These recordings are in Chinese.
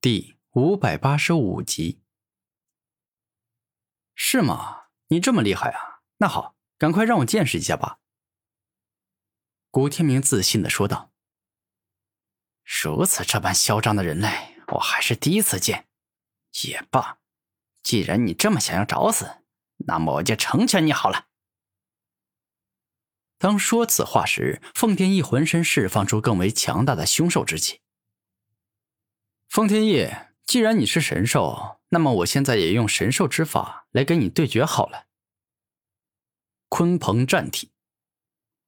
第五百八十五集，是吗？你这么厉害啊？那好，赶快让我见识一下吧。”古天明自信的说道。“如此这般嚣张的人类，我还是第一次见。也罢，既然你这么想要找死，那么我就成全你好了。”当说此话时，奉天一浑身释放出更为强大的凶兽之气。奉天翼，既然你是神兽，那么我现在也用神兽之法来跟你对决好了。鲲鹏战体，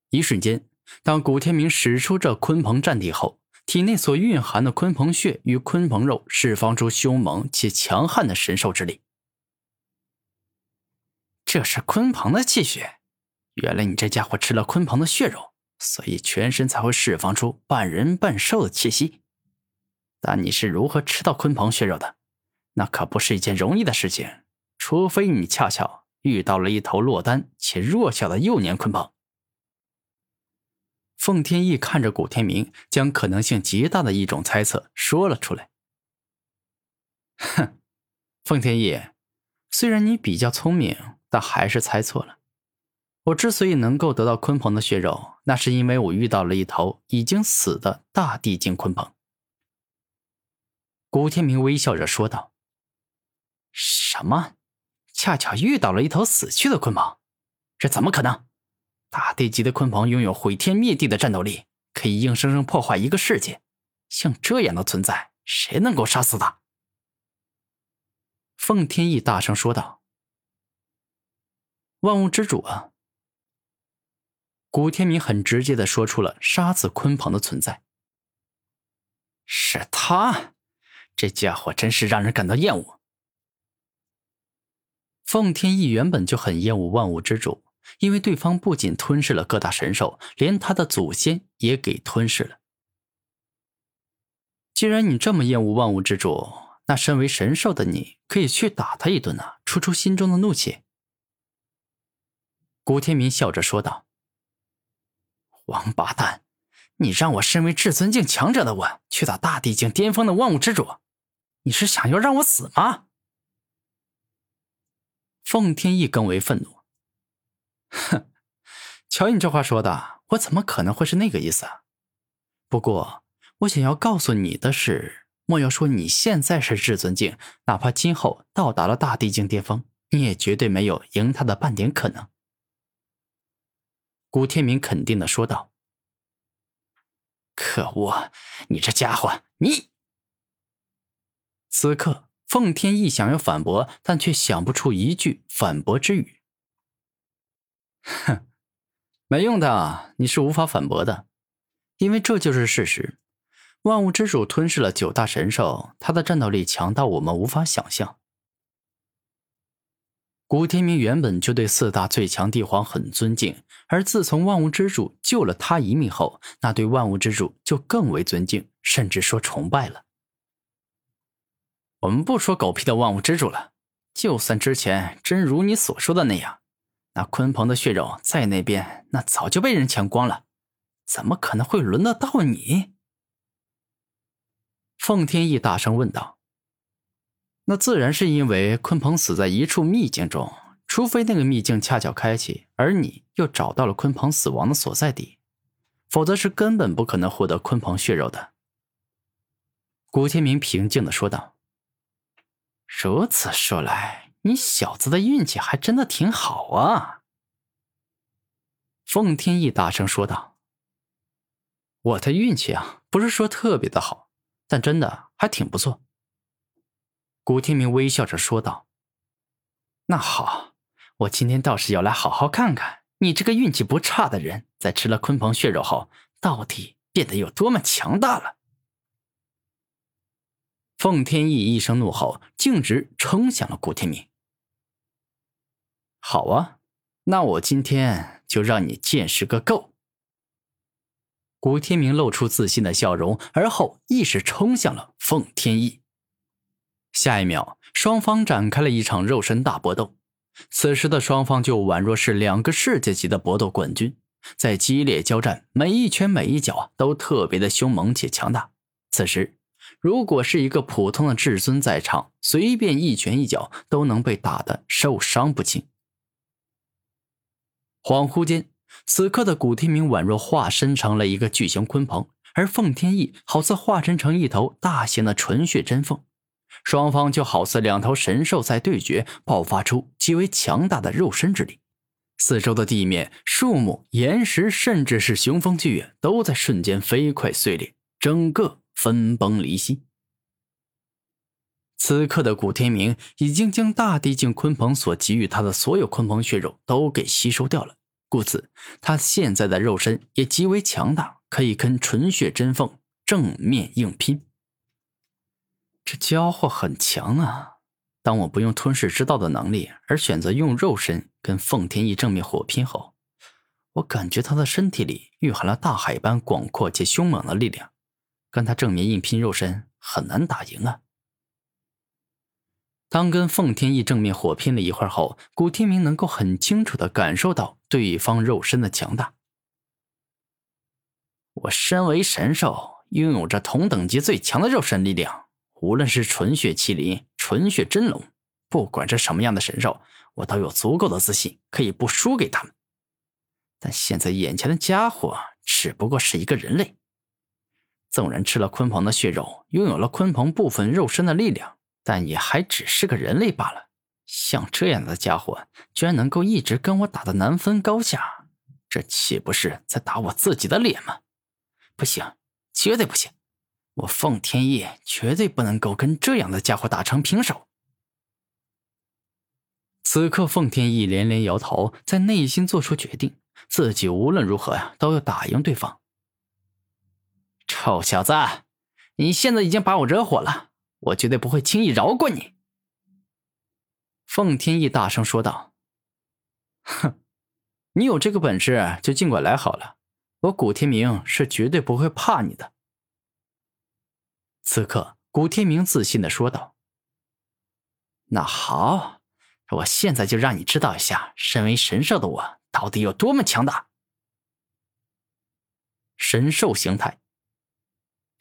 一瞬间，当古天明使出这鲲鹏战体后，体内所蕴含的鲲鹏血与鲲鹏肉释放出凶猛且强悍的神兽之力。这是鲲鹏的气血，原来你这家伙吃了鲲鹏的血肉，所以全身才会释放出半人半兽的气息。但你是如何吃到鲲鹏血肉的？那可不是一件容易的事情，除非你恰巧遇到了一头落单且弱小的幼年鲲鹏。凤天翼看着古天明，将可能性极大的一种猜测说了出来。哼，凤天翼，虽然你比较聪明，但还是猜错了。我之所以能够得到鲲鹏的血肉，那是因为我遇到了一头已经死的大地境鲲鹏。古天明微笑着说道：“什么？恰巧遇到了一头死去的鲲鹏？这怎么可能？大地级的鲲鹏拥有毁天灭地的战斗力，可以硬生生破坏一个世界。像这样的存在，谁能够杀死他？”凤天翼大声说道：“万物之主啊！”古天明很直接的说出了杀死鲲鹏的存在。是他。这家伙真是让人感到厌恶。奉天翼原本就很厌恶万物之主，因为对方不仅吞噬了各大神兽，连他的祖先也给吞噬了。既然你这么厌恶万物之主，那身为神兽的你可以去打他一顿啊，出出心中的怒气。古天明笑着说道：“王八蛋，你让我身为至尊境强者的我去打大地境巅峰的万物之主！”你是想要让我死吗？凤天意更为愤怒。哼，瞧你这话说的，我怎么可能会是那个意思？不过，我想要告诉你的是，莫要说你现在是至尊境，哪怕今后到达了大地境巅峰，你也绝对没有赢他的半点可能。古天明肯定的说道：“可恶，你这家伙，你！”此刻，奉天翼想要反驳，但却想不出一句反驳之语。哼，没用的，你是无法反驳的，因为这就是事实。万物之主吞噬了九大神兽，他的战斗力强到我们无法想象。古天明原本就对四大最强帝皇很尊敬，而自从万物之主救了他一命后，那对万物之主就更为尊敬，甚至说崇拜了。我们不说狗屁的万物之主了，就算之前真如你所说的那样，那鲲鹏的血肉在那边，那早就被人抢光了，怎么可能会轮得到你？奉天翼大声问道：“那自然是因为鲲鹏死在一处秘境中，除非那个秘境恰巧开启，而你又找到了鲲鹏死亡的所在地，否则是根本不可能获得鲲鹏血肉的。”古天明平静的说道。如此说来，你小子的运气还真的挺好啊！奉天翼大声说道：“我的运气啊，不是说特别的好，但真的还挺不错。”古天明微笑着说道：“那好，我今天倒是要来好好看看你这个运气不差的人，在吃了鲲鹏血肉后，到底变得有多么强大了。”奉天翼一声怒吼，径直冲向了古天明。好啊，那我今天就让你见识个够！古天明露出自信的笑容，而后亦是冲向了奉天翼。下一秒，双方展开了一场肉身大搏斗。此时的双方就宛若是两个世界级的搏斗冠军，在激烈交战，每一拳每一脚都特别的凶猛且强大。此时。如果是一个普通的至尊在场，随便一拳一脚都能被打得受伤不轻。恍惚间，此刻的古天明宛若化身成了一个巨型鲲鹏，而凤天翼好似化身成一头大型的纯血真凤，双方就好似两头神兽在对决，爆发出极为强大的肉身之力。四周的地面、树木、岩石，甚至是雄风巨野，都在瞬间飞快碎裂，整个分崩离析。此刻的古天明已经将大地境鲲鹏所给予他的所有鲲鹏血肉都给吸收掉了，故此他现在的肉身也极为强大，可以跟纯血真凤正面硬拼。这家伙很强啊！当我不用吞噬之道的能力，而选择用肉身跟凤天翼正面火拼后，我感觉他的身体里蕴含了大海般广阔且凶猛的力量，跟他正面硬拼肉身很难打赢啊！当跟凤天翼正面火拼了一会儿后，古天明能够很清楚的感受到对方肉身的强大。我身为神兽，拥有着同等级最强的肉身力量。无论是纯血麒麟、纯血真龙，不管是什么样的神兽，我都有足够的自信可以不输给他们。但现在眼前的家伙只不过是一个人类，纵然吃了鲲鹏的血肉，拥有了鲲鹏部分肉身的力量，但也还只是个人类罢了。像这样的家伙，居然能够一直跟我打的难分高下，这岂不是在打我自己的脸吗？不行，绝对不行！我凤天翼绝对不能够跟这样的家伙打成平手。此刻，凤天翼连连摇头，在内心做出决定：自己无论如何呀，都要打赢对方。臭小子，你现在已经把我惹火了，我绝对不会轻易饶过你。凤天翼大声说道：“哼，你有这个本事就尽管来好了，我古天明是绝对不会怕你的。”此刻，古天明自信的说道：“那好，我现在就让你知道一下，身为神兽的我到底有多么强大。”神兽形态。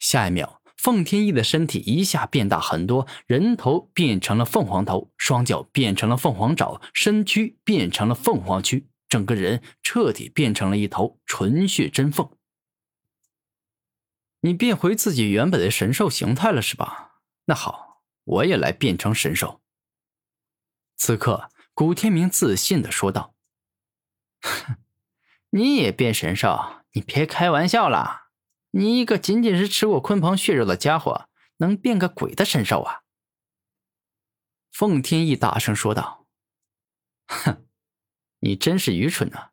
下一秒，凤天翼的身体一下变大很多，人头变成了凤凰头，双脚变成了凤凰爪，身躯变成了凤凰躯，整个人彻底变成了一头纯血真凤。你变回自己原本的神兽形态了是吧？那好，我也来变成神兽。此刻，古天明自信的说道：“哼，你也变神兽？你别开玩笑了！你一个仅仅是吃过鲲鹏血肉的家伙，能变个鬼的神兽啊？”凤天翼大声说道：“哼，你真是愚蠢啊！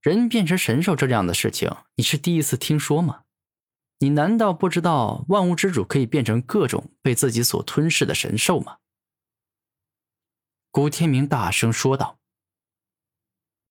人变成神兽这样的事情，你是第一次听说吗？”你难道不知道万物之主可以变成各种被自己所吞噬的神兽吗？古天明大声说道。